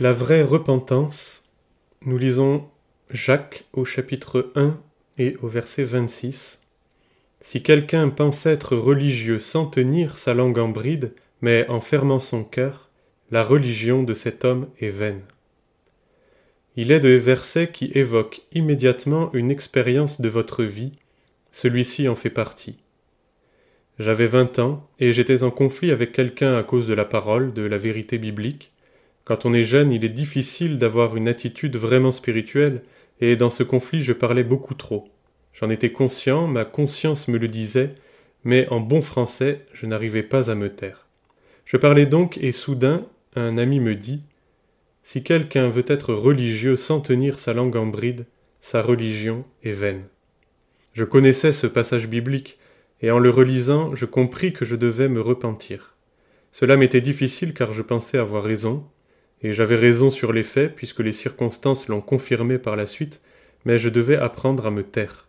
La vraie repentance, nous lisons Jacques au chapitre 1 et au verset 26. Si quelqu'un pense être religieux sans tenir sa langue en bride, mais en fermant son cœur, la religion de cet homme est vaine. Il est des versets qui évoquent immédiatement une expérience de votre vie, celui-ci en fait partie. J'avais vingt ans, et j'étais en conflit avec quelqu'un à cause de la parole, de la vérité biblique, quand on est jeune, il est difficile d'avoir une attitude vraiment spirituelle, et dans ce conflit je parlais beaucoup trop. J'en étais conscient, ma conscience me le disait, mais en bon français, je n'arrivais pas à me taire. Je parlais donc, et soudain, un ami me dit Si quelqu'un veut être religieux sans tenir sa langue en bride, sa religion est vaine. Je connaissais ce passage biblique, et en le relisant, je compris que je devais me repentir. Cela m'était difficile car je pensais avoir raison, et j'avais raison sur les faits, puisque les circonstances l'ont confirmé par la suite, mais je devais apprendre à me taire.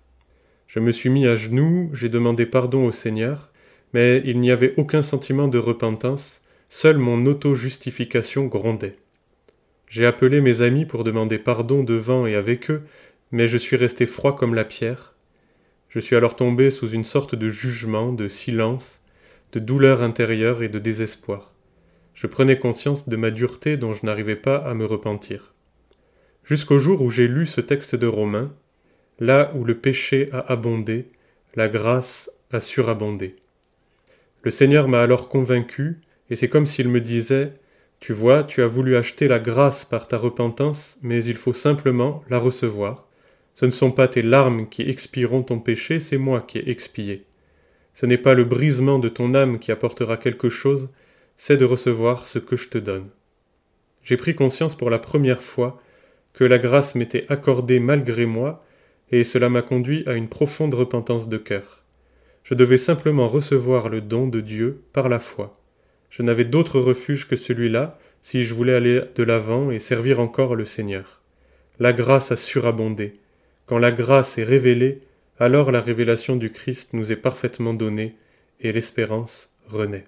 Je me suis mis à genoux, j'ai demandé pardon au Seigneur, mais il n'y avait aucun sentiment de repentance, seule mon auto-justification grondait. J'ai appelé mes amis pour demander pardon devant et avec eux, mais je suis resté froid comme la pierre. Je suis alors tombé sous une sorte de jugement, de silence, de douleur intérieure et de désespoir je prenais conscience de ma dureté dont je n'arrivais pas à me repentir. Jusqu'au jour où j'ai lu ce texte de Romains, là où le péché a abondé, la grâce a surabondé. Le Seigneur m'a alors convaincu, et c'est comme s'il me disait Tu vois, tu as voulu acheter la grâce par ta repentance, mais il faut simplement la recevoir. Ce ne sont pas tes larmes qui expieront ton péché, c'est moi qui ai expié. Ce n'est pas le brisement de ton âme qui apportera quelque chose, c'est de recevoir ce que je te donne. J'ai pris conscience pour la première fois que la grâce m'était accordée malgré moi, et cela m'a conduit à une profonde repentance de cœur. Je devais simplement recevoir le don de Dieu par la foi. Je n'avais d'autre refuge que celui-là si je voulais aller de l'avant et servir encore le Seigneur. La grâce a surabondé. Quand la grâce est révélée, alors la révélation du Christ nous est parfaitement donnée, et l'espérance renaît.